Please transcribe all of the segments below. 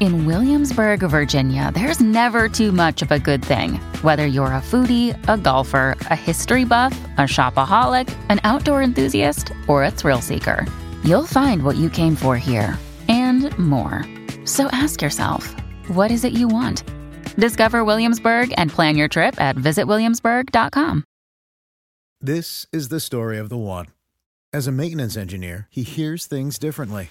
In Williamsburg, Virginia, there's never too much of a good thing. Whether you're a foodie, a golfer, a history buff, a shopaholic, an outdoor enthusiast, or a thrill seeker, you'll find what you came for here and more. So ask yourself, what is it you want? Discover Williamsburg and plan your trip at visitwilliamsburg.com. This is the story of the one. As a maintenance engineer, he hears things differently.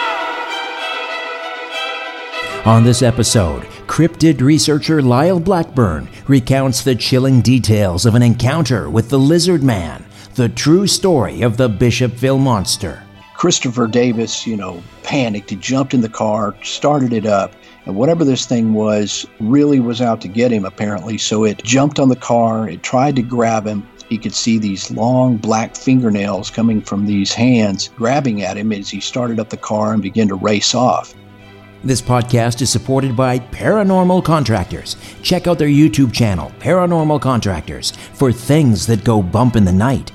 On this episode, cryptid researcher Lyle Blackburn recounts the chilling details of an encounter with the lizard man, the true story of the Bishopville monster. Christopher Davis, you know, panicked. He jumped in the car, started it up, and whatever this thing was really was out to get him, apparently. So it jumped on the car, it tried to grab him. He could see these long black fingernails coming from these hands grabbing at him as he started up the car and began to race off. This podcast is supported by Paranormal Contractors. Check out their YouTube channel, Paranormal Contractors, for things that go bump in the night.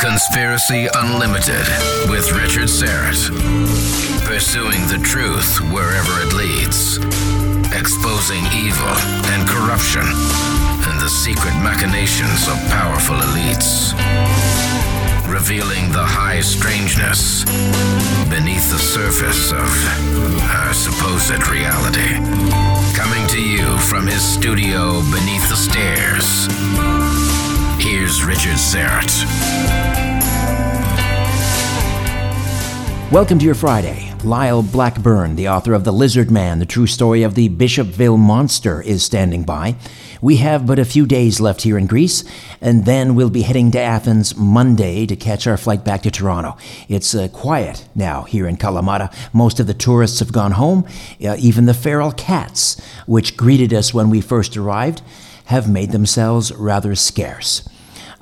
Conspiracy Unlimited with Richard Syrett. Pursuing the truth wherever it leads. Exposing evil and corruption and the secret machinations of powerful elites revealing the high strangeness beneath the surface of our supposed reality. Coming to you from his studio beneath the stairs, here's Richard Syrett. Welcome to your Friday. Lyle Blackburn, the author of The Lizard Man, the true story of the Bishopville monster, is standing by. We have but a few days left here in Greece, and then we'll be heading to Athens Monday to catch our flight back to Toronto. It's uh, quiet now here in Kalamata. Most of the tourists have gone home. Uh, even the feral cats, which greeted us when we first arrived, have made themselves rather scarce.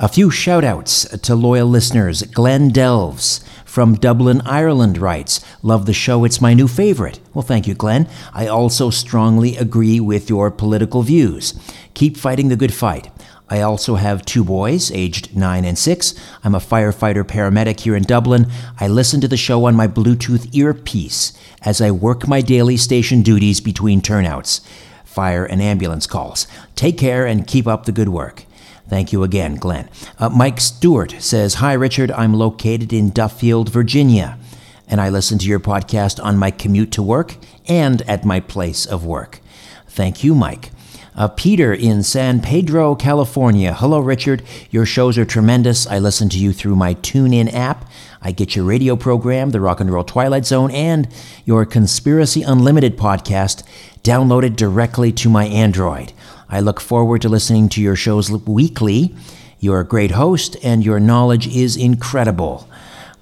A few shout outs to loyal listeners. Glenn Delves, from Dublin, Ireland writes, Love the show, it's my new favorite. Well, thank you, Glenn. I also strongly agree with your political views. Keep fighting the good fight. I also have two boys, aged 9 and 6. I'm a firefighter paramedic here in Dublin. I listen to the show on my Bluetooth earpiece as I work my daily station duties between turnouts, fire and ambulance calls. Take care and keep up the good work. Thank you again, Glenn. Uh, Mike Stewart says Hi, Richard. I'm located in Duffield, Virginia, and I listen to your podcast on my commute to work and at my place of work. Thank you, Mike. Uh, Peter in San Pedro, California. Hello, Richard. Your shows are tremendous. I listen to you through my TuneIn app. I get your radio program, The Rock and Roll Twilight Zone, and your Conspiracy Unlimited podcast downloaded directly to my Android. I look forward to listening to your shows weekly. You're a great host, and your knowledge is incredible.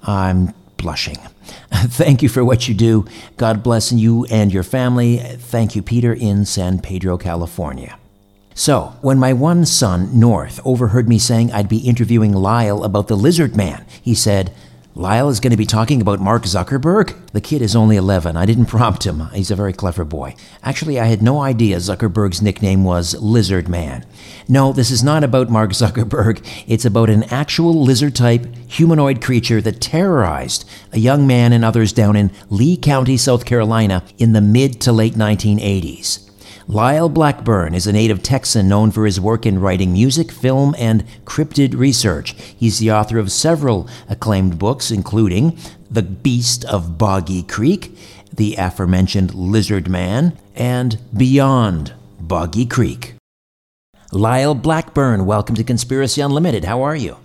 I'm blushing. Thank you for what you do. God bless you and your family. Thank you, Peter, in San Pedro, California. So, when my one son, North, overheard me saying I'd be interviewing Lyle about the lizard man, he said, Lyle is going to be talking about Mark Zuckerberg? The kid is only 11. I didn't prompt him. He's a very clever boy. Actually, I had no idea Zuckerberg's nickname was Lizard Man. No, this is not about Mark Zuckerberg. It's about an actual lizard type humanoid creature that terrorized a young man and others down in Lee County, South Carolina in the mid to late 1980s. Lyle Blackburn is a native Texan known for his work in writing music, film, and cryptid research. He's the author of several acclaimed books, including The Beast of Boggy Creek, the aforementioned Lizard Man, and Beyond Boggy Creek. Lyle Blackburn, welcome to Conspiracy Unlimited. How are you?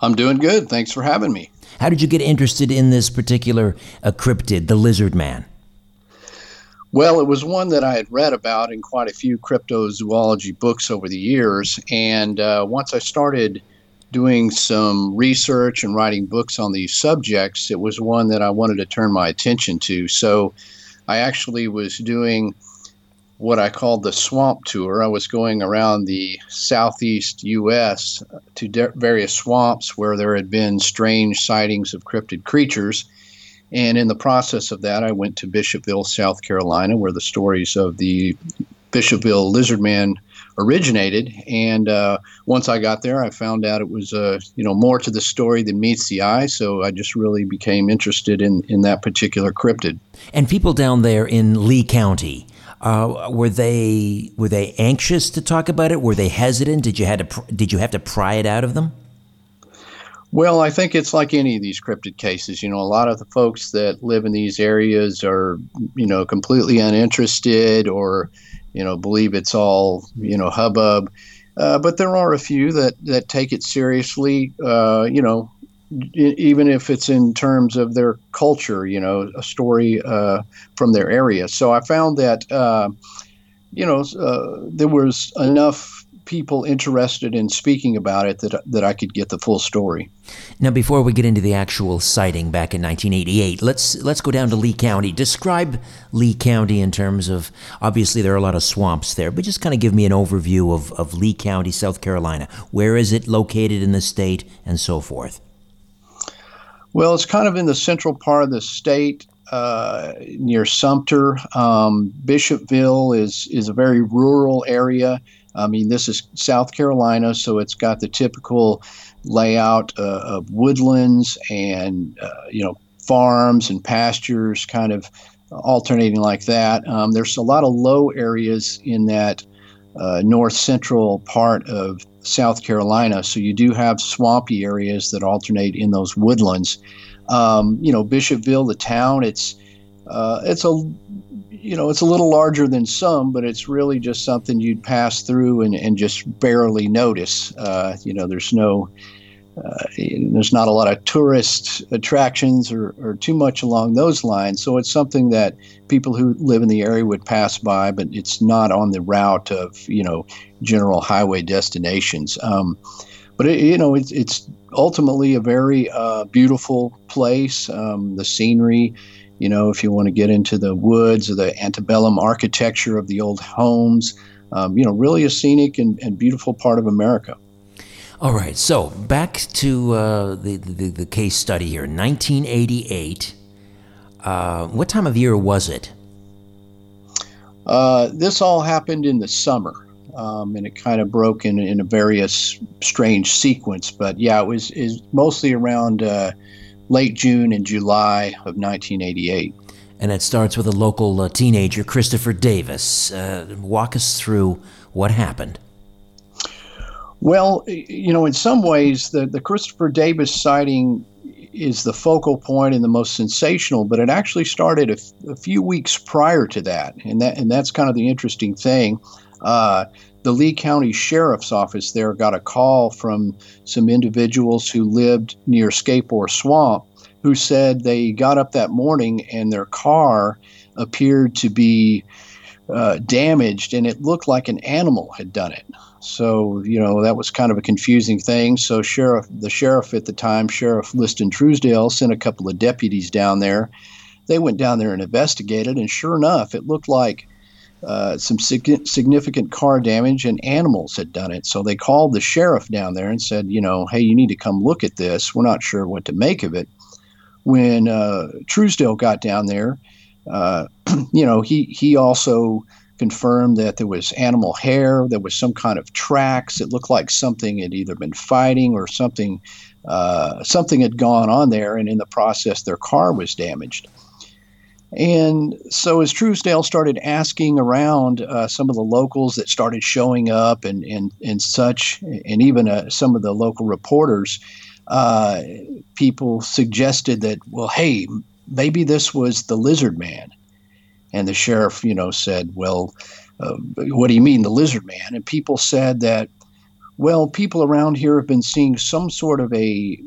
I'm doing good. Thanks for having me. How did you get interested in this particular uh, cryptid, the Lizard Man? Well, it was one that I had read about in quite a few cryptozoology books over the years. And uh, once I started doing some research and writing books on these subjects, it was one that I wanted to turn my attention to. So I actually was doing what I called the swamp tour. I was going around the southeast U.S. to de- various swamps where there had been strange sightings of cryptid creatures and in the process of that, I went to Bishopville, South Carolina, where the stories of the Bishopville lizard man originated. And uh, once I got there, I found out it was uh, you know more to the story than meets the eye. So I just really became interested in in that particular cryptid. And people down there in Lee County. Uh, were they were they anxious to talk about it? Were they hesitant? Did you had to did you have to pry it out of them? Well, I think it's like any of these cryptid cases. You know, a lot of the folks that live in these areas are, you know, completely uninterested or, you know, believe it's all, you know, hubbub. Uh, but there are a few that, that take it seriously, uh, you know, even if it's in terms of their culture, you know, a story uh, from their area. So I found that, uh, you know, uh, there was enough people interested in speaking about it that, that I could get the full story. Now, before we get into the actual sighting back in 1988, let's let's go down to Lee County. Describe Lee County in terms of obviously there are a lot of swamps there, but just kind of give me an overview of, of Lee County, South Carolina. Where is it located in the state, and so forth. Well, it's kind of in the central part of the state. Uh, near Sumter, um, Bishopville is is a very rural area. I mean, this is South Carolina, so it's got the typical layout uh, of woodlands and uh, you know farms and pastures, kind of alternating like that. Um, there's a lot of low areas in that uh, north central part of South Carolina, so you do have swampy areas that alternate in those woodlands. Um, you know, Bishopville, the town, it's uh, it's a you know, it's a little larger than some, but it's really just something you'd pass through and, and just barely notice. Uh, you know, there's no, uh, there's not a lot of tourist attractions or, or too much along those lines. So it's something that people who live in the area would pass by, but it's not on the route of, you know, general highway destinations. Um, but it, you know, it's, it's ultimately a very uh, beautiful place. Um, the scenery, you know, if you want to get into the woods or the antebellum architecture of the old homes, um, you know, really a scenic and, and, beautiful part of America. All right, so back to uh, the, the, the case study here, 1988. Uh, what time of year was it? Uh, this all happened in the summer, um, and it kind of broke in, in a various strange sequence. But yeah, it was is mostly around uh, late June and July of 1988. And it starts with a local uh, teenager, Christopher Davis. Uh, walk us through what happened. Well, you know, in some ways, the, the Christopher Davis sighting is the focal point and the most sensational, but it actually started a, f- a few weeks prior to that, and that and that's kind of the interesting thing. Uh, the Lee County Sheriff's Office there got a call from some individuals who lived near Scape-Ore Swamp who said they got up that morning and their car appeared to be uh, damaged and it looked like an animal had done it. So, you know, that was kind of a confusing thing. So, sheriff, the sheriff at the time, Sheriff Liston Truesdale, sent a couple of deputies down there. They went down there and investigated, and sure enough, it looked like uh, some sig- significant car damage and animals had done it. So they called the sheriff down there and said, you know, hey, you need to come look at this. We're not sure what to make of it. When uh, Truesdale got down there, uh, you know, he he also confirmed that there was animal hair, there was some kind of tracks. It looked like something had either been fighting or something uh, something had gone on there, and in the process, their car was damaged. And so, as Truesdale started asking around uh, some of the locals that started showing up and, and, and such, and even uh, some of the local reporters, uh, people suggested that, well, hey, maybe this was the lizard man. And the sheriff, you know, said, well, uh, what do you mean, the lizard man? And people said that, well, people around here have been seeing some sort of a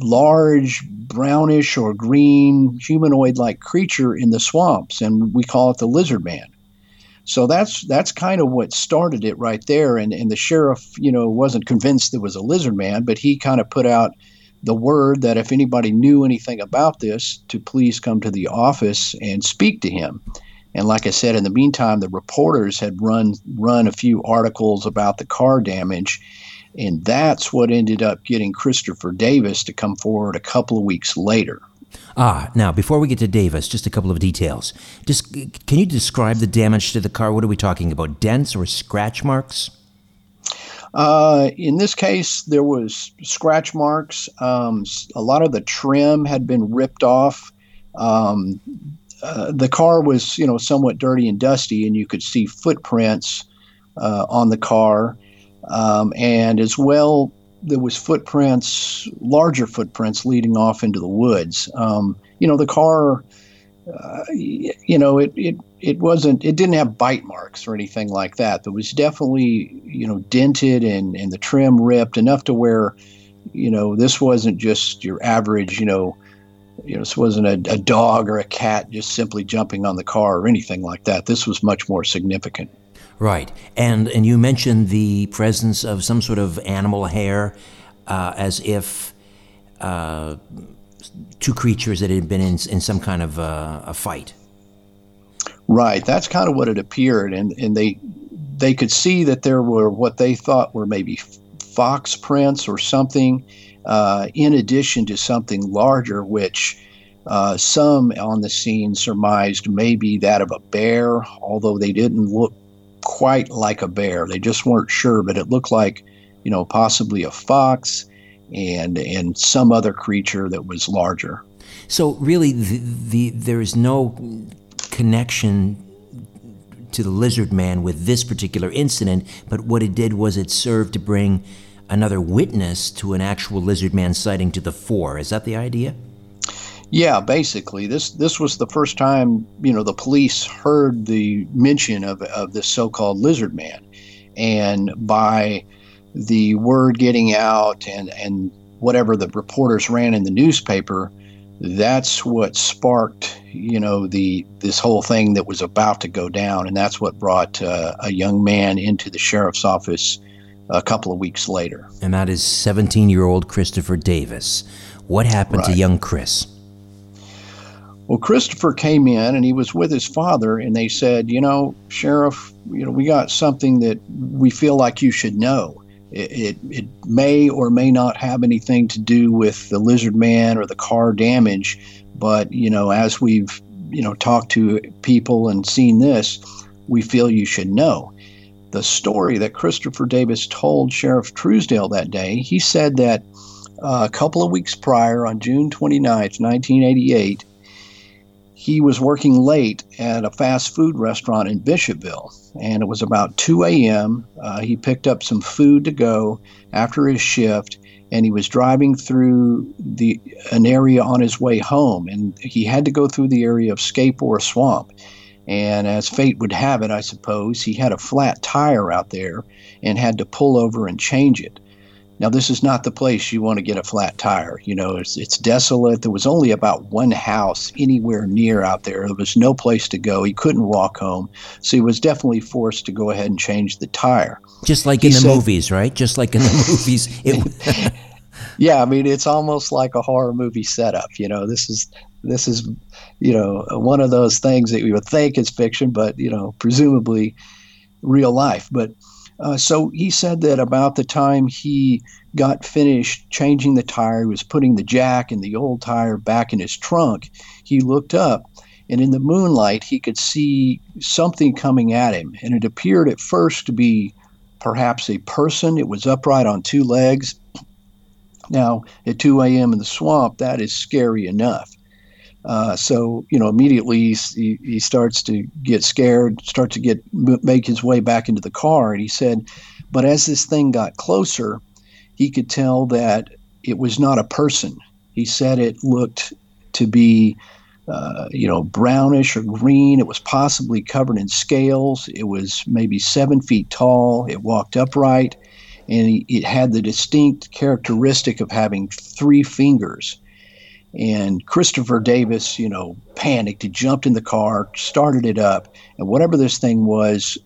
large brownish or green humanoid like creature in the swamps and we call it the lizard man. So that's that's kind of what started it right there and and the sheriff you know wasn't convinced there was a lizard man but he kind of put out the word that if anybody knew anything about this to please come to the office and speak to him. And like I said, in the meantime, the reporters had run run a few articles about the car damage, and that's what ended up getting Christopher Davis to come forward a couple of weeks later. Ah, now before we get to Davis, just a couple of details. Just can you describe the damage to the car? What are we talking about? Dents or scratch marks? Uh, in this case, there was scratch marks. Um, a lot of the trim had been ripped off. Um, uh, the car was, you know, somewhat dirty and dusty, and you could see footprints uh, on the car. Um, and as well, there was footprints, larger footprints leading off into the woods. Um, you know, the car, uh, you know, it, it, it wasn't, it didn't have bite marks or anything like that. There was definitely, you know, dented and, and the trim ripped enough to where, you know, this wasn't just your average, you know, you know, this wasn't a, a dog or a cat just simply jumping on the car or anything like that. This was much more significant. Right, and and you mentioned the presence of some sort of animal hair, uh, as if uh, two creatures that had been in in some kind of uh, a fight. Right, that's kind of what it appeared, and and they they could see that there were what they thought were maybe fox prints or something, uh, in addition to something larger, which. Uh, some on the scene surmised maybe that of a bear, although they didn't look quite like a bear. They just weren't sure, but it looked like, you know, possibly a fox and and some other creature that was larger. So really, the, the there is no connection to the lizard man with this particular incident, but what it did was it served to bring another witness to an actual lizard man sighting to the fore. Is that the idea? Yeah, basically, this this was the first time you know the police heard the mention of of this so-called lizard man, and by the word getting out and and whatever the reporters ran in the newspaper, that's what sparked you know the this whole thing that was about to go down, and that's what brought uh, a young man into the sheriff's office a couple of weeks later. And that is 17-year-old Christopher Davis. What happened right. to young Chris? Well, Christopher came in and he was with his father, and they said, you know, Sheriff, you know, we got something that we feel like you should know. It, it, it may or may not have anything to do with the lizard man or the car damage, but, you know, as we've, you know, talked to people and seen this, we feel you should know. The story that Christopher Davis told Sheriff Truesdale that day, he said that uh, a couple of weeks prior, on June 29th, 1988, he was working late at a fast food restaurant in Bishopville, and it was about 2 a.m. Uh, he picked up some food to go after his shift, and he was driving through the an area on his way home, and he had to go through the area of Scape-Ore Swamp. And as fate would have it, I suppose, he had a flat tire out there and had to pull over and change it. Now, this is not the place you want to get a flat tire. You know, it's, it's desolate. There was only about one house anywhere near out there. There was no place to go. He couldn't walk home. So he was definitely forced to go ahead and change the tire. Just like he in the said, movies, right? Just like in the movies. It, yeah, I mean, it's almost like a horror movie setup. You know, this is this is you know one of those things that you would think is fiction, but you know, presumably real life. But uh, so he said that about the time he got finished changing the tire, he was putting the jack and the old tire back in his trunk. He looked up, and in the moonlight, he could see something coming at him. And it appeared at first to be perhaps a person. It was upright on two legs. Now, at 2 a.m. in the swamp, that is scary enough. Uh, so you know immediately he, he starts to get scared, start to get make his way back into the car, and he said, but as this thing got closer, he could tell that it was not a person. He said it looked to be, uh, you know, brownish or green. It was possibly covered in scales. It was maybe seven feet tall. It walked upright, and he, it had the distinct characteristic of having three fingers and Christopher Davis, you know, panicked. He jumped in the car, started it up, and whatever this thing was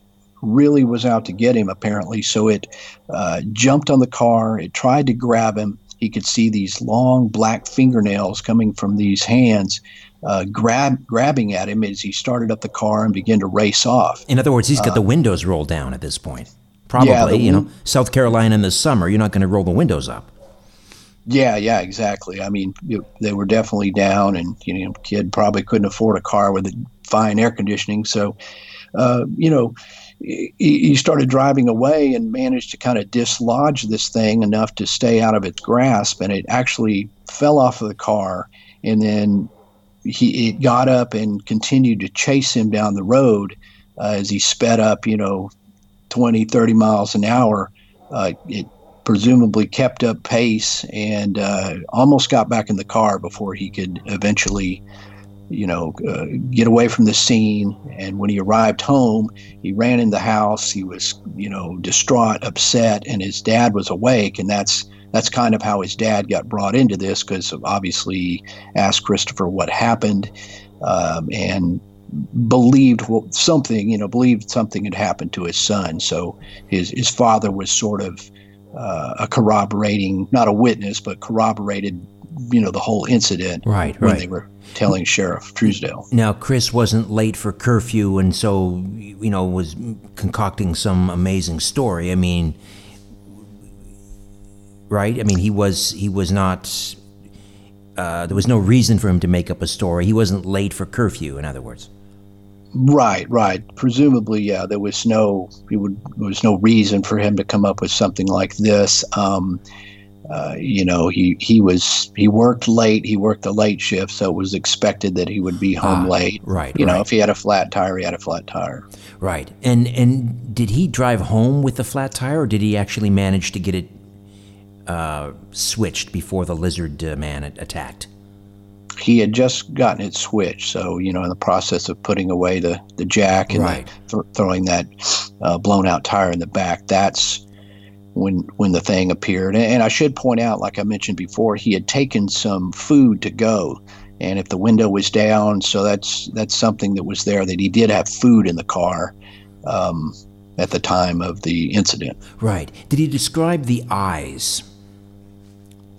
really was out to get him, apparently. So it uh, jumped on the car. It tried to grab him. He could see these long black fingernails coming from these hands. Uh, grab grabbing at him as he started up the car and began to race off. In other words, he's got uh, the windows rolled down at this point. Probably, yeah, the, you know, South Carolina in the summer, you're not going to roll the windows up. Yeah, yeah, exactly. I mean, you, they were definitely down, and you know, kid probably couldn't afford a car with fine air conditioning. So, uh, you know, he, he, started driving away and managed to kind of dislodge this thing enough to stay out of its grasp, and it actually fell off of the car, and then he it got up and continued to chase him down the road uh, as he sped up, you know, 20, 30 miles an hour. Uh, it presumably kept up pace and uh, almost got back in the car before he could eventually, you know, uh, get away from the scene. And when he arrived home, he ran in the house. He was, you know, distraught, upset, and his dad was awake. And that's that's kind of how his dad got brought into this because obviously asked Christopher what happened um, and believed something, you know, believed something had happened to his son. So his his father was sort of uh, a corroborating, not a witness, but corroborated, you know, the whole incident. Right, when right. they were telling Sheriff Truesdale. Now, Chris wasn't late for curfew, and so you know was concocting some amazing story. I mean, right? I mean, he was he was not. Uh, there was no reason for him to make up a story. He wasn't late for curfew. In other words. Right, right. Presumably, yeah, there was no would, there was no reason for him to come up with something like this. Um, uh, you know, he he was he worked late. He worked the late shift, so it was expected that he would be home ah, late. Right. You right. know, if he had a flat tire, he had a flat tire. Right. And and did he drive home with the flat tire, or did he actually manage to get it uh, switched before the lizard uh, man attacked? He had just gotten it switched. So, you know, in the process of putting away the, the jack and right. the, th- throwing that uh, blown out tire in the back, that's when when the thing appeared. And, and I should point out, like I mentioned before, he had taken some food to go. And if the window was down, so that's that's something that was there that he did have food in the car um, at the time of the incident. Right. Did he describe the eyes?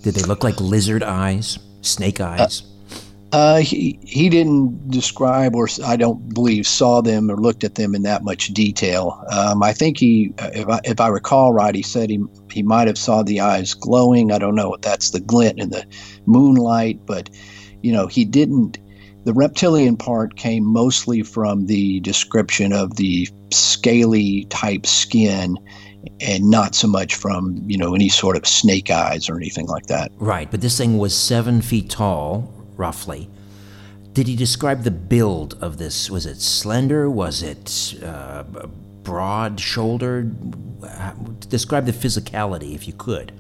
Did they look like lizard eyes, snake eyes? Uh, uh, he he didn't describe, or I don't believe saw them or looked at them in that much detail. Um, I think he, if I if I recall right, he said he he might have saw the eyes glowing. I don't know if that's the glint in the moonlight, but you know he didn't. The reptilian part came mostly from the description of the scaly type skin and not so much from you know any sort of snake eyes or anything like that. Right, but this thing was seven feet tall, roughly. Did he describe the build of this? Was it slender? Was it uh, broad shouldered? Describe the physicality, if you could.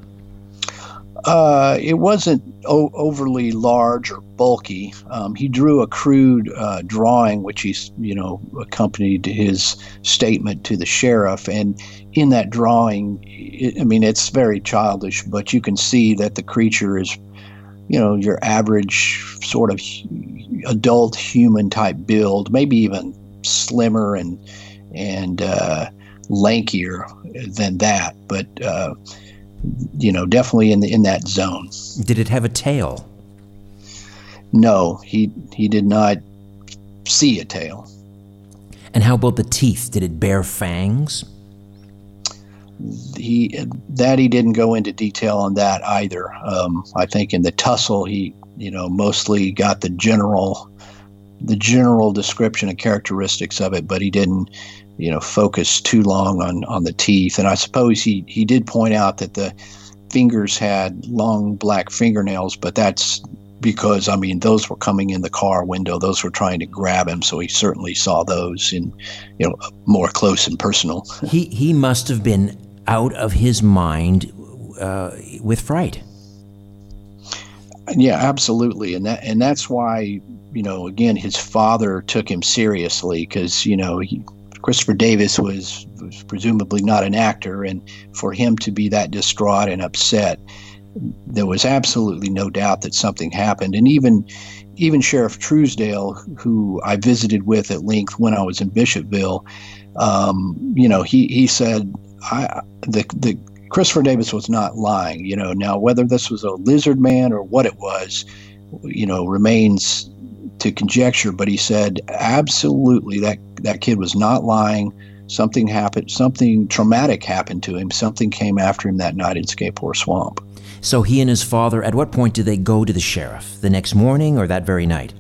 Uh, it wasn't o- overly large or bulky. Um, he drew a crude uh, drawing, which he's you know accompanied his statement to the sheriff, and in that drawing, it, I mean it's very childish, but you can see that the creature is, you know, your average sort of adult human type build, maybe even slimmer and and uh, lankier than that, but uh, you know, definitely in the, in that zone. Did it have a tail? No, he he did not see a tail. And how about the teeth? Did it bear fangs? He that he didn't go into detail on that either. Um, I think in the tussle, he you know mostly got the general the general description and characteristics of it, but he didn't you know focus too long on on the teeth. And I suppose he he did point out that the fingers had long black fingernails, but that's because I mean those were coming in the car window. Those were trying to grab him, so he certainly saw those in you know more close and personal. he he must have been out of his mind uh, with fright. Yeah, absolutely, and that and that's why you know again his father took him seriously because you know he, Christopher Davis was, was presumably not an actor, and for him to be that distraught and upset, there was absolutely no doubt that something happened. And even even Sheriff Truesdale, who I visited with at length when I was in Bishopville, um, you know, he he said I the the Christopher Davis was not lying. You know, now whether this was a lizard man or what it was, you know, remains to conjecture, but he said absolutely that that kid was not lying. Something happened. Something traumatic happened to him. Something came after him that night in Scape-Ore Swamp. So he and his father. At what point did they go to the sheriff? The next morning or that very night?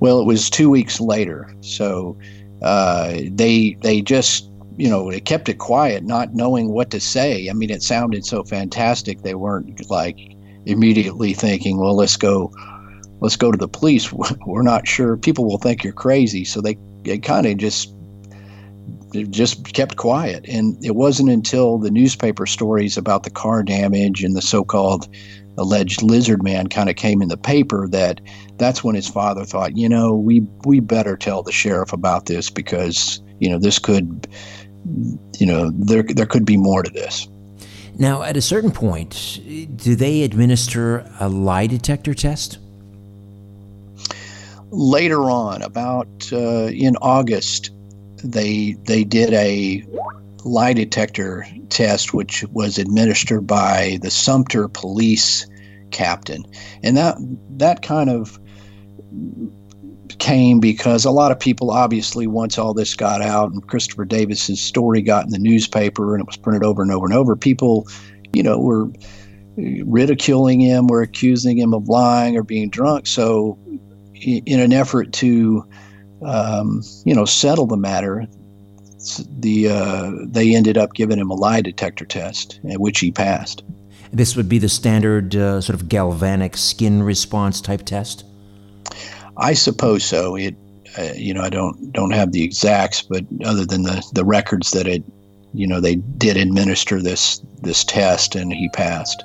Well, it was two weeks later. So uh, they they just you know they kept it quiet, not knowing what to say. I mean, it sounded so fantastic. They weren't like immediately thinking, well, let's go let's go to the police. We're not sure. People will think you're crazy. So they, they kind of just just kept quiet. And it wasn't until the newspaper stories about the car damage and the so-called alleged lizard man kind of came in the paper that that's when his father thought, you know, we we better tell the sheriff about this because you know this could, you know, there there could be more to this. Now, at a certain point, do they administer a lie detector test? later on, about uh, in August, they they did a lie detector test, which was administered by the Sumter police captain, and that that kind of because a lot of people obviously once all this got out and Christopher Davis's story got in the newspaper and it was printed over and over and over people you know were ridiculing him were accusing him of lying or being drunk so in an effort to, um, you know, settle the matter, the uh, they ended up giving him a lie detector test, which he passed. This would be the standard uh, sort of galvanic skin response type test. I suppose so. It, uh, you know, I don't don't have the exacts, but other than the the records that it, you know, they did administer this this test, and he passed.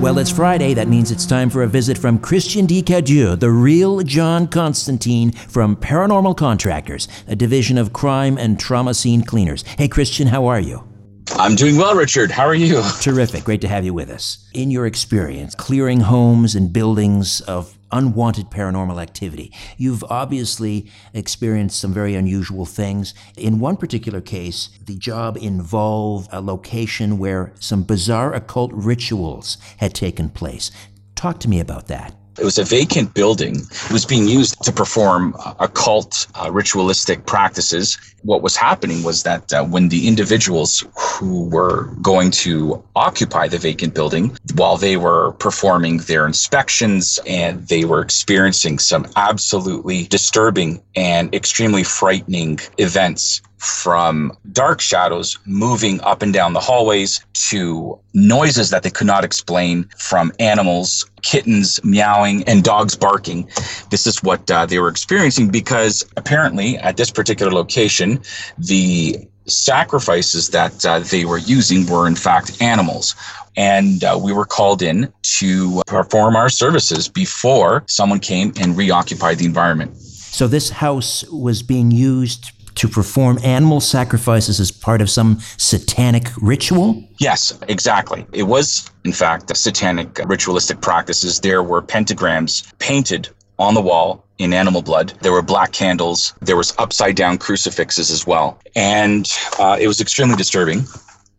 Well, it's Friday. That means it's time for a visit from Christian D. Cadieux, the real John Constantine from Paranormal Contractors, a division of crime and trauma scene cleaners. Hey, Christian, how are you? I'm doing well, Richard. How are you? Terrific. Great to have you with us. In your experience, clearing homes and buildings of unwanted paranormal activity. You've obviously experienced some very unusual things. In one particular case, the job involved a location where some bizarre occult rituals had taken place. Talk to me about that. It was a vacant building. It was being used to perform occult uh, ritualistic practices. What was happening was that uh, when the individuals who were going to occupy the vacant building, while they were performing their inspections and they were experiencing some absolutely disturbing and extremely frightening events from dark shadows moving up and down the hallways to noises that they could not explain from animals, kittens meowing and dogs barking. This is what uh, they were experiencing because apparently at this particular location, the sacrifices that uh, they were using were in fact animals. And uh, we were called in to perform our services before someone came and reoccupied the environment. So this house was being used to perform animal sacrifices as part of some satanic ritual? Yes, exactly. It was, in fact, satanic ritualistic practices. There were pentagrams painted on the wall in animal blood. There were black candles. There was upside down crucifixes as well. And uh, it was extremely disturbing.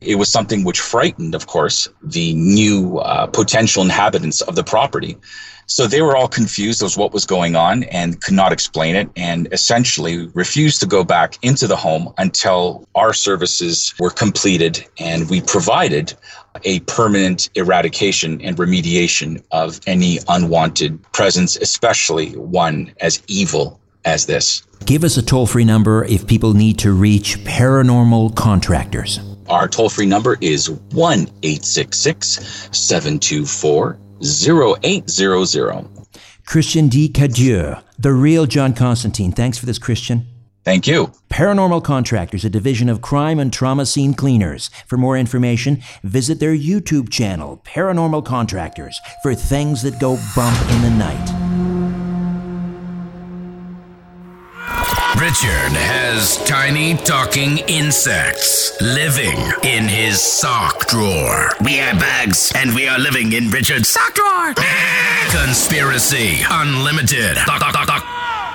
It was something which frightened, of course, the new uh, potential inhabitants of the property so they were all confused as what was going on and could not explain it and essentially refused to go back into the home until our services were completed and we provided a permanent eradication and remediation of any unwanted presence, especially one as evil as this. Give us a toll free number if people need to reach paranormal contractors. Our toll free number is 1 866 724 0800. Christian D. Cadieux, the real John Constantine. Thanks for this, Christian. Thank you. Paranormal Contractors, a division of crime and trauma scene cleaners. For more information, visit their YouTube channel, Paranormal Contractors, for things that go bump in the night. Richard has tiny talking insects living in his sock drawer. We are bugs, and we are living in Richard's sock drawer. Conspiracy Unlimited.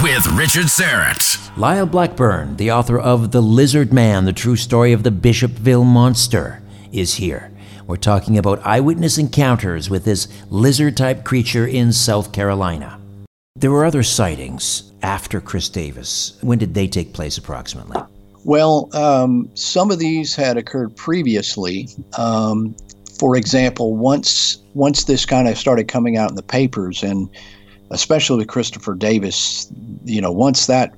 with Richard Syrett. Lyle Blackburn, the author of The Lizard Man, the true story of the Bishopville Monster, is here. We're talking about eyewitness encounters with this lizard type creature in South Carolina. There were other sightings after Chris Davis. When did they take place approximately? Well, um, some of these had occurred previously. Um, for example, once once this kind of started coming out in the papers, and especially with Christopher Davis, you know, once that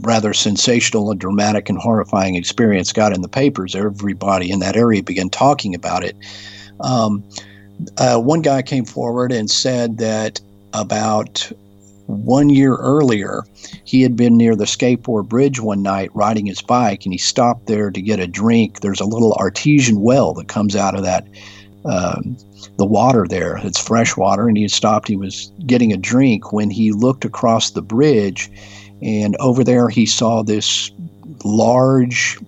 rather sensational and dramatic and horrifying experience got in the papers, everybody in that area began talking about it. Um, uh, one guy came forward and said that about one year earlier, he had been near the Scape-Ore bridge one night riding his bike, and he stopped there to get a drink. There's a little artesian well that comes out of that, um, the water there. It's fresh water, and he stopped. He was getting a drink when he looked across the bridge, and over there he saw this large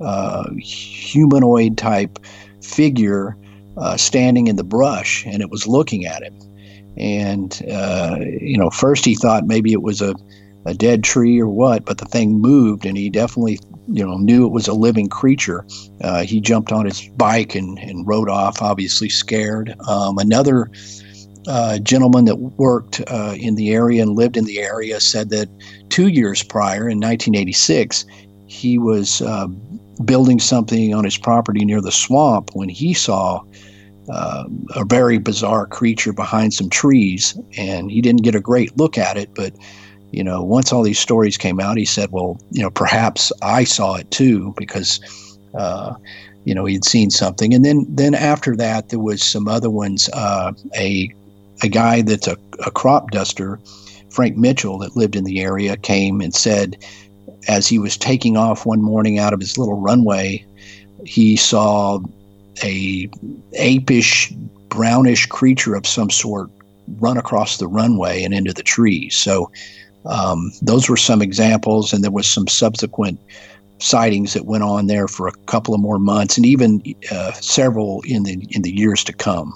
uh, humanoid type figure uh, standing in the brush, and it was looking at him. And, uh, you know, first he thought maybe it was a, a dead tree or what, but the thing moved and he definitely, you know, knew it was a living creature. Uh, he jumped on his bike and, and rode off, obviously scared. Um, another uh, gentleman that worked uh, in the area and lived in the area said that two years prior, in 1986, he was uh, building something on his property near the swamp when he saw uh, a very bizarre creature behind some trees, and he didn't get a great look at it. But you know, once all these stories came out, he said, "Well, you know, perhaps I saw it too because." Uh, you know, he'd seen something, and then then after that, there was some other ones. Uh, a a guy that's a, a crop duster, Frank Mitchell, that lived in the area, came and said, as he was taking off one morning out of his little runway, he saw a apish brownish creature of some sort run across the runway and into the trees. So um, those were some examples, and there was some subsequent sightings that went on there for a couple of more months, and even uh, several in the in the years to come.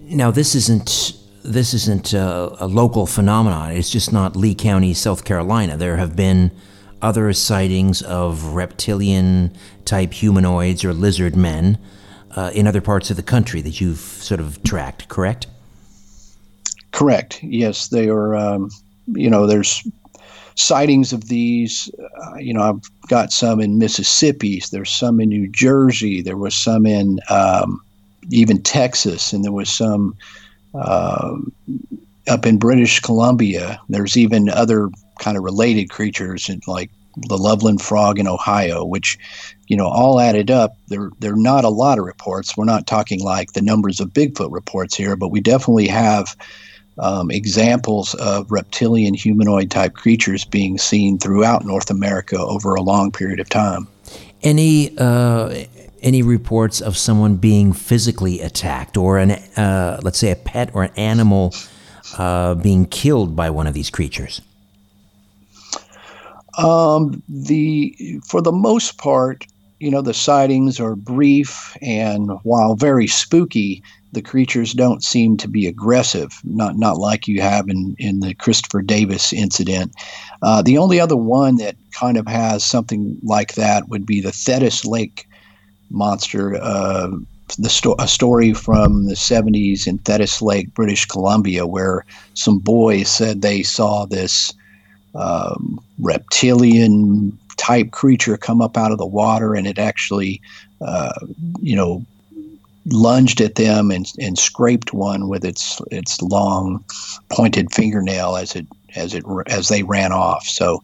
Now, this isn't this isn't a, a local phenomenon. It's just not Lee County, South Carolina. There have been other sightings of reptilian type humanoids or lizard men uh, in other parts of the country that you've sort of tracked, correct? Correct. Yes, they are. Um, you know, there's sightings of these. Uh, you know, I've got some in Mississippi. There's some in New Jersey. There was some in um, even Texas, and there was some uh, up in British Columbia. There's even other kind of related creatures and like the Loveland frog in Ohio, which, you know, all added up, there there are not a lot of reports. We're not talking like the numbers of Bigfoot reports here, but we definitely have um, examples of reptilian humanoid type creatures being seen throughout North America over a long period of time. Any uh, any reports of someone being physically attacked, or an uh, let's say a pet or an animal uh, being killed by one of these creatures? Um, the for the most part, you know, the sightings are brief, and while very spooky, the creatures don't seem to be aggressive. Not not like you have in in the Christopher Davis incident. Uh, the only other one that kind of has something like that would be the Thetis Lake monster. Uh, the sto- a story from the 70s in Thetis Lake, British Columbia, where some boys said they saw this um, reptilian type creature come up out of the water, and it actually, uh, you know, lunged at them and, and scraped one with its its long pointed fingernail as it as it as they ran off. So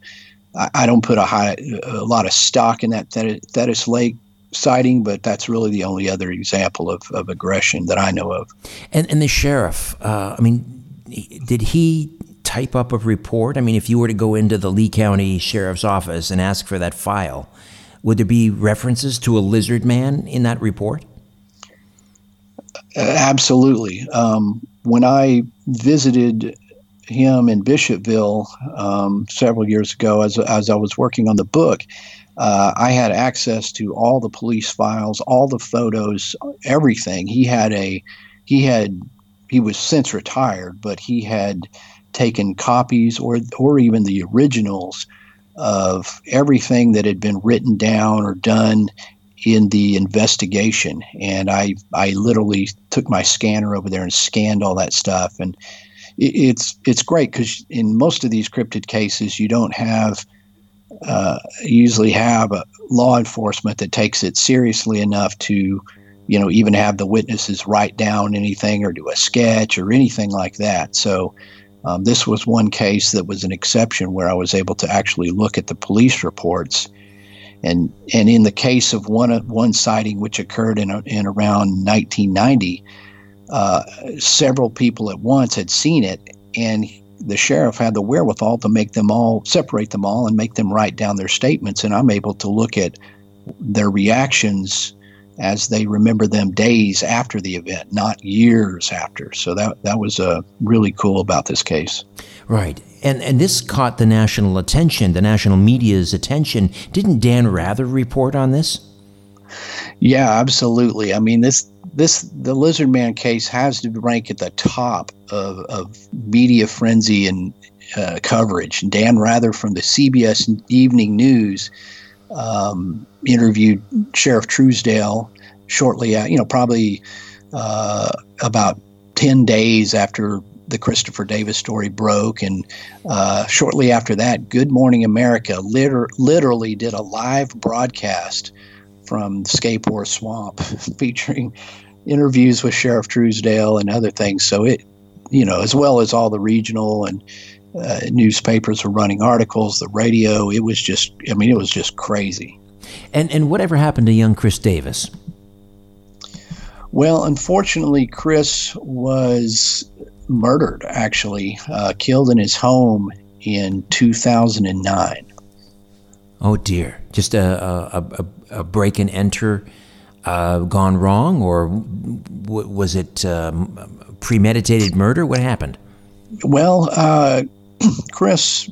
I, I don't put a high a lot of stock in that Thetis Lake sighting, but that's really the only other example of, of aggression that I know of. And and the sheriff, uh, I mean, did he type up a report? I mean, if you were to go into the Lee County Sheriff's Office and ask for that file, would there be references to a lizard man in that report? Absolutely. Um, when I visited him in Bishopville um, several years ago, as, as I was working on the book, uh, I had access to all the police files, all the photos, everything. He had a, he had, he was since retired, but he had taken copies or or even the originals of everything that had been written down or done in the investigation. And I I literally took my scanner over there and scanned all that stuff. And it, it's it's great because in most of these cryptid cases you don't have uh, usually have a law enforcement that takes it seriously enough to you know even have the witnesses write down anything or do a sketch or anything like that. So um, this was one case that was an exception where I was able to actually look at the police reports and and in the case of one one sighting which occurred in in around 1990, uh, several people at once had seen it, and the sheriff had the wherewithal to make them all separate them all and make them write down their statements. And I'm able to look at their reactions as they remember them days after the event, not years after. So that that was uh, really cool about this case. Right. And and this caught the national attention, the national media's attention. Didn't Dan Rather report on this? Yeah, absolutely. I mean, this this the Lizard Man case has to rank at the top of, of media frenzy and uh, coverage. Dan Rather from the CBS Evening News um, interviewed Sheriff Truesdale shortly, you know, probably uh, about 10 days after the Christopher Davis story broke. And uh, shortly after that, Good Morning America liter- literally did a live broadcast from Scape-Ore Swamp featuring interviews with Sheriff Truesdale and other things. So it, you know, as well as all the regional and uh, newspapers were running articles, the radio. It was just, I mean, it was just crazy. And and whatever happened to young Chris Davis? Well, unfortunately, Chris was murdered. Actually, uh, killed in his home in 2009. Oh dear! Just a a, a, a break and enter uh, gone wrong, or w- was it um, premeditated murder? What happened? Well, uh, Chris,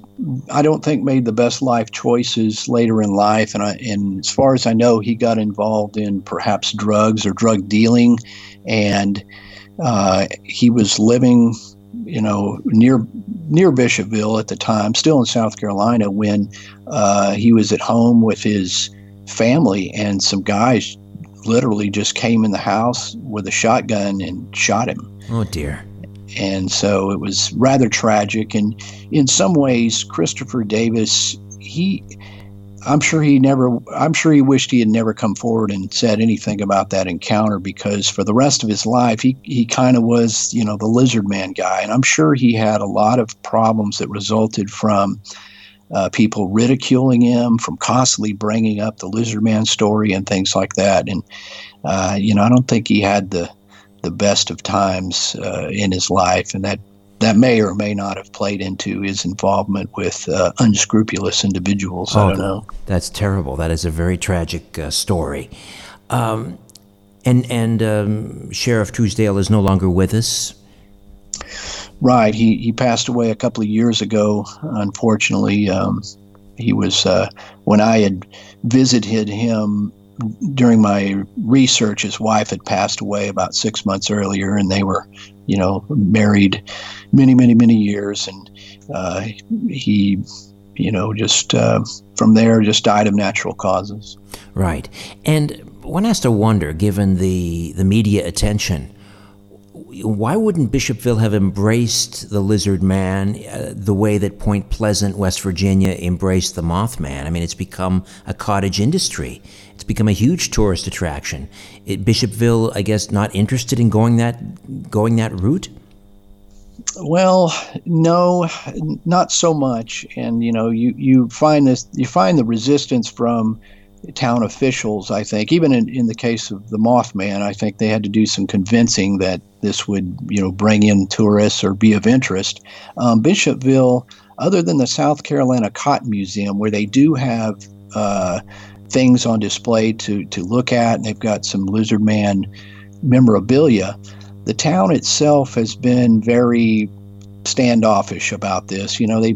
I don't think made the best life choices later in life, and I, and as far as I know, he got involved in perhaps drugs or drug dealing, and uh, he was living, you know, near near Bishopville at the time, still in South Carolina, when uh, he was at home with his family, and some guys literally just came in the house with a shotgun and shot him. Oh dear. And so it was rather tragic. And in some ways, Christopher Davis, he, I'm sure he never, I'm sure he wished he had never come forward and said anything about that encounter because for the rest of his life, he, he kind of was, you know, the lizard man guy. And I'm sure he had a lot of problems that resulted from uh, people ridiculing him, from constantly bringing up the lizard man story and things like that. And, uh, you know, I don't think he had the, the best of times uh, in his life, and that that may or may not have played into his involvement with uh, unscrupulous individuals. Oh, I don't know. That's terrible. That is a very tragic uh, story. Um, and and um, Sheriff Truesdale is no longer with us. Right. He he passed away a couple of years ago. Unfortunately, um, he was uh, when I had visited him during my research. His wife had passed away about six months earlier, and they were, you know, married many, many, many years. And uh, he, you know, just uh, from there just died of natural causes. Right. And one has to wonder, given the the media attention why wouldn't Bishopville have embraced the lizard man uh, the way that Point Pleasant, West Virginia embraced the Mothman? I mean, it's become a cottage industry. It's become a huge tourist attraction. It, Bishopville, I guess, not interested in going that going that route. Well, no, not so much. And you know, you you find this you find the resistance from town officials, I think, even in, in the case of the Mothman, I think they had to do some convincing that this would, you know, bring in tourists or be of interest. Um, Bishopville, other than the South Carolina Cotton Museum, where they do have uh, things on display to, to look at, and they've got some Lizard Man memorabilia, the town itself has been very standoffish about this. You know, they,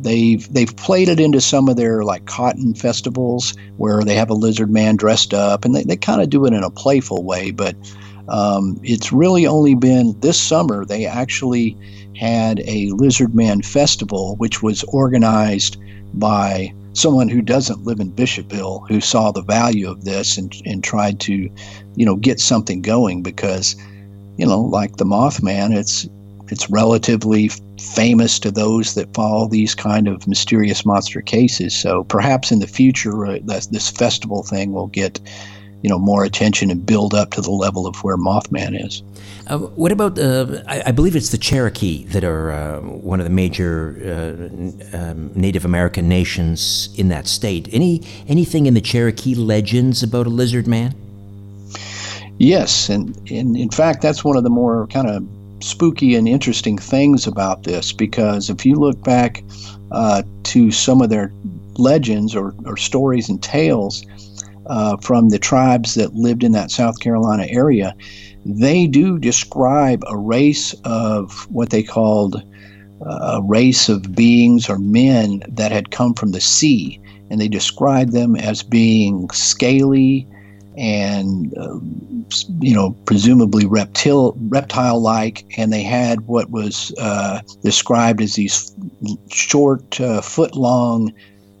they've they've played it into some of their like cotton festivals where they have a lizard man dressed up, and they, they kind of do it in a playful way. But um, it's really only been this summer they actually had a lizard man festival, which was organized by someone who doesn't live in Bishopville who saw the value of this and, and tried to, you know, get something going because, you know, like the Mothman, it's it's relatively famous to those that follow these kind of mysterious monster cases. So perhaps in the future, uh, this festival thing will get you know more attention and build up to the level of where Mothman is. Uh, what about uh, I, I, believe it's the Cherokee that are uh, one of the major uh, um, Native American nations in that state. Any anything in the Cherokee legends about a lizard man? Yes, and, and in fact, that's one of the more kind of spooky and interesting things about this because if you look back uh, to some of their legends or, or stories and tales uh, from the tribes that lived in that South Carolina area, they do describe a race of what they called uh, a race of beings or men that had come from the sea. And they described them as being scaly and uh, you know presumably reptile reptile like and they had what was uh, described as these short uh, foot long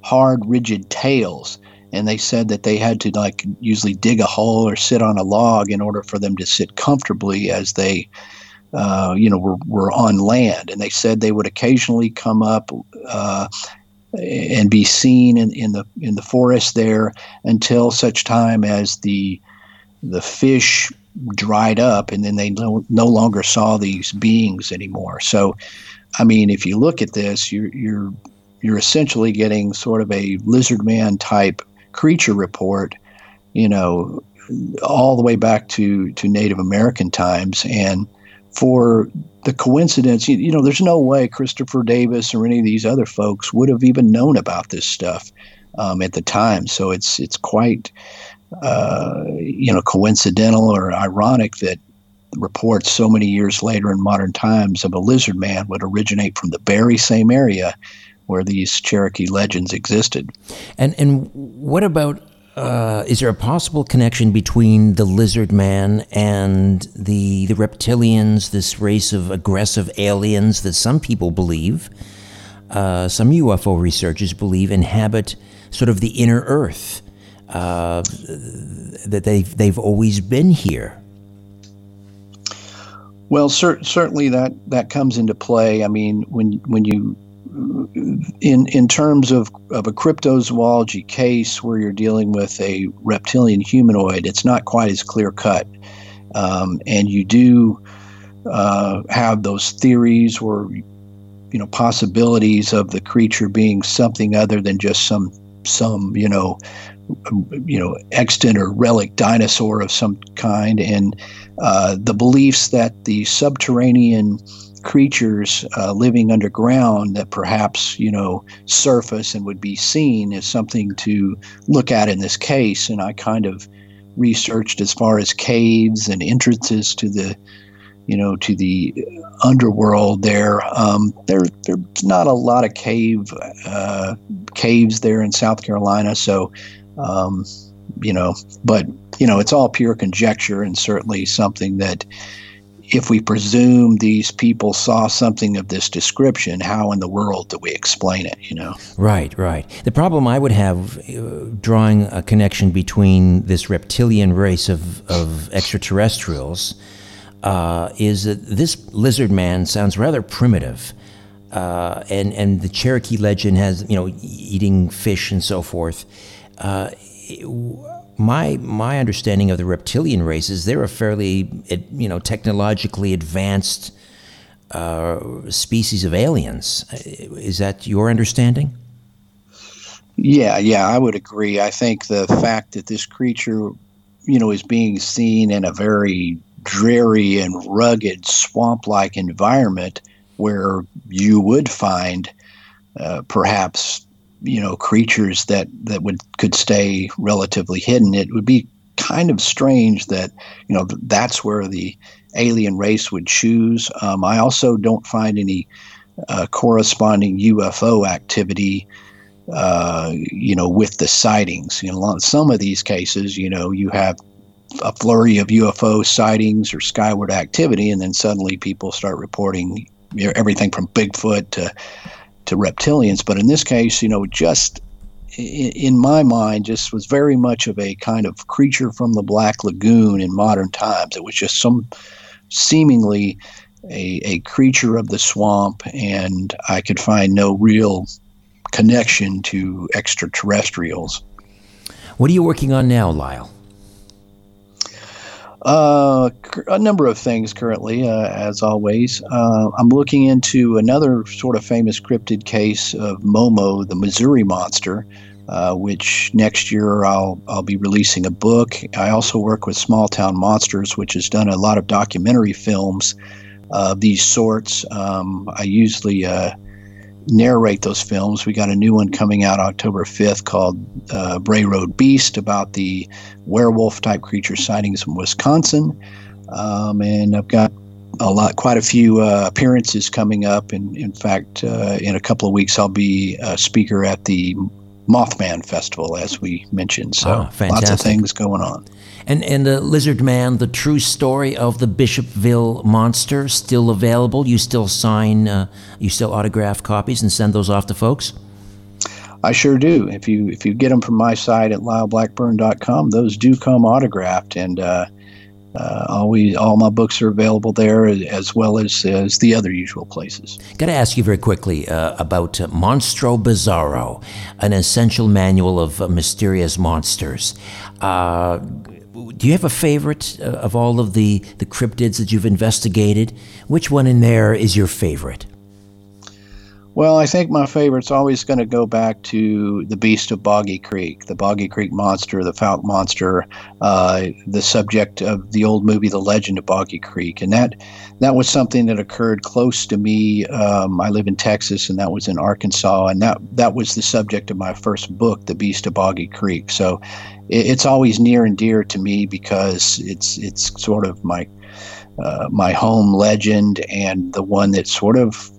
hard rigid tails and they said that they had to like usually dig a hole or sit on a log in order for them to sit comfortably as they uh, you know were, were on land. And they said they would occasionally come up uh, and be seen in, in the in the forest there until such time as the the fish dried up and then they no, no longer saw these beings anymore. So i mean if you look at this you're you're you're essentially getting sort of a lizard man type creature report you know all the way back to to native american times and for the coincidence, you, you, know, there's no way Christopher Davis or any of these other folks would have even known about this stuff um, at the time. So it's it's quite uh, you know coincidental or ironic that reports so many years later in modern times of a lizard man would originate from the very same area where these Cherokee legends existed. And and what about uh, is there a possible connection between the lizard man and the the reptilians, this race of aggressive aliens that some people believe, uh, some UFO researchers believe inhabit sort of the inner Earth, uh, that they've they've always been here. Well, cer- certainly that that comes into play. I mean, when when you in in terms of, of a cryptozoology case where you're dealing with a reptilian humanoid, it's not quite as clear cut, um, and you do uh, have those theories or you know possibilities of the creature being something other than just some some, you know, you know, extant or relic dinosaur of some kind, and uh, the beliefs that the subterranean creatures uh, living underground that perhaps you know surface and would be seen as something to look at in this case. And I kind of researched as far as caves and entrances to the you know to the underworld there um, there there's not a lot of cave uh, caves there in South Carolina so um, you know, but you know, it's all pure conjecture and certainly something that if we presume these people saw something of this description, how in the world do we explain it, you know? Right, right. The problem I would have uh, drawing a connection between this reptilian race of, of extraterrestrials uh, is that this lizard man sounds rather primitive. Uh, and, and the Cherokee legend has, you know, eating fish and so forth. Uh, my my understanding of the reptilian race is they're a fairly you know technologically advanced uh, species of aliens. Is that your understanding? Yeah, yeah, I would agree. I think the fact that this creature, you know, is being seen in a very dreary and rugged swamp-like environment where you would find uh, perhaps you know creatures that that would could stay relatively hidden it would be kind of strange that you know that's where the alien race would choose. Um, i also don't find any uh, corresponding ufo activity uh, you know with the sightings. You know some of these cases you know you have a flurry of ufo sightings or skyward activity and then suddenly people start reporting everything from bigfoot to to reptilians. But in this case, you know, just in my mind, just was very much of a kind of creature from the Black Lagoon in modern times. It was just some seemingly a, a creature of the swamp, and I could find no real connection to extraterrestrials. What are you working on now, Lyle? Uh, a number of things currently, uh, as always. Uh, I'm looking into another sort of famous cryptid case of Momo, the Missouri monster, uh, which next year I'll I'll be releasing a book. I also work with Small Town Monsters, which has done a lot of documentary films of these sorts. Um, I usually uh, narrate those films. We got a new one coming out October 5th called uh, Bray Road Beast about the werewolf type creature sightings in Wisconsin. Um, and I've got a lot, quite a few uh, appearances coming up. And in fact, uh, in a couple of weeks, I'll be a speaker at the Mothman Festival, as we mentioned. So oh, lots of things going on. And and the Lizard Man, the true story of the Bishopville monster, still available. You still sign, uh, you still autograph copies and send those off to folks. I sure do. If you if you get them from my site at lyleblackburn.com, those do come autographed, and uh, uh, always all my books are available there as well as as the other usual places. Got to ask you very quickly uh, about uh, Monstro Bizarro, an essential manual of uh, mysterious monsters. Do you have a favorite uh, of all of the, the cryptids that you've investigated? Which one in there is your favorite? Well, I think my favorite's always going to go back to the beast of Boggy Creek, the Boggy Creek monster, the Fouke monster, uh, the subject of the old movie, The Legend of Boggy Creek, and that that was something that occurred close to me. Um, I live in Texas, and that was in Arkansas, and that that was the subject of my first book, The Beast of Boggy Creek. So it, it's always near and dear to me because it's it's sort of my uh, my home legend and the one that sort of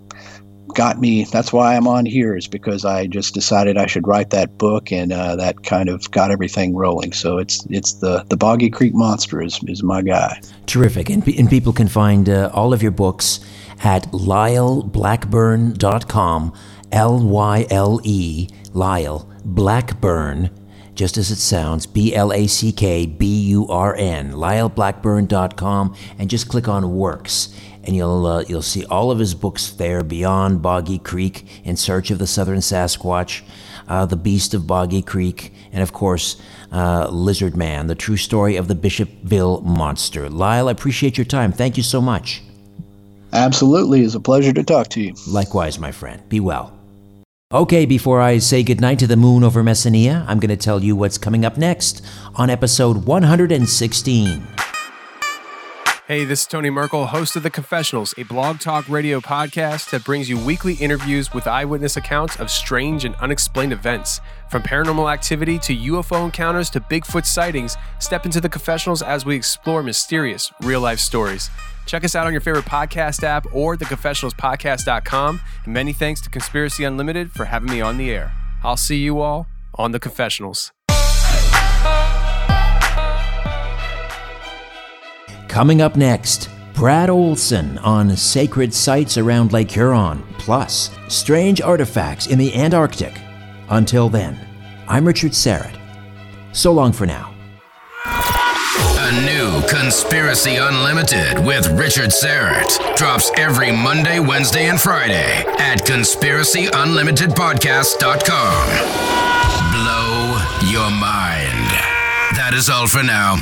got me. That's why I'm on here is because I just decided I should write that book, and uh, that kind of got everything rolling. So it's it's the the Boggy Creek Monster is is my guy. Terrific, and and people can find uh, all of your books at lyleblackburn.com. L Y L E Lyle Blackburn just as it sounds, B L A C K B U R N, lyleblackburn.com, and just click on Works and you'll uh, you'll see all of his books there. Beyond Boggy Creek, In Search of the Southern Sasquatch, uh, The Beast of Boggy Creek, and of course, uh, Lizard Man: The True Story of the Bishopville Monster. Lyle, I appreciate your time. Thank you so much. Absolutely, it's a pleasure to talk to you. Likewise, my friend. Be well. Okay, before I say goodnight to the moon over Messenia, I'm going to tell you what's coming up next on episode 116. Hey, this is Tony Merkel, host of The Confessionals, a blog talk radio podcast that brings you weekly interviews with eyewitness accounts of strange and unexplained events. From paranormal activity to UFO encounters to Bigfoot sightings, step into The Confessionals as we explore mysterious, real life stories. Check us out on your favorite podcast app or theconfessionalspodcast.com. And many thanks to Conspiracy Unlimited for having me on the air. I'll see you all on The Confessionals. Coming up next, Brad Olson on sacred sites around Lake Huron, plus strange artifacts in the Antarctic. Until then, I'm Richard Syrett. So long for now. A new Conspiracy Unlimited with Richard Syrett drops every Monday, Wednesday, and Friday at conspiracyunlimitedpodcast.com. Blow your mind. That is all for now.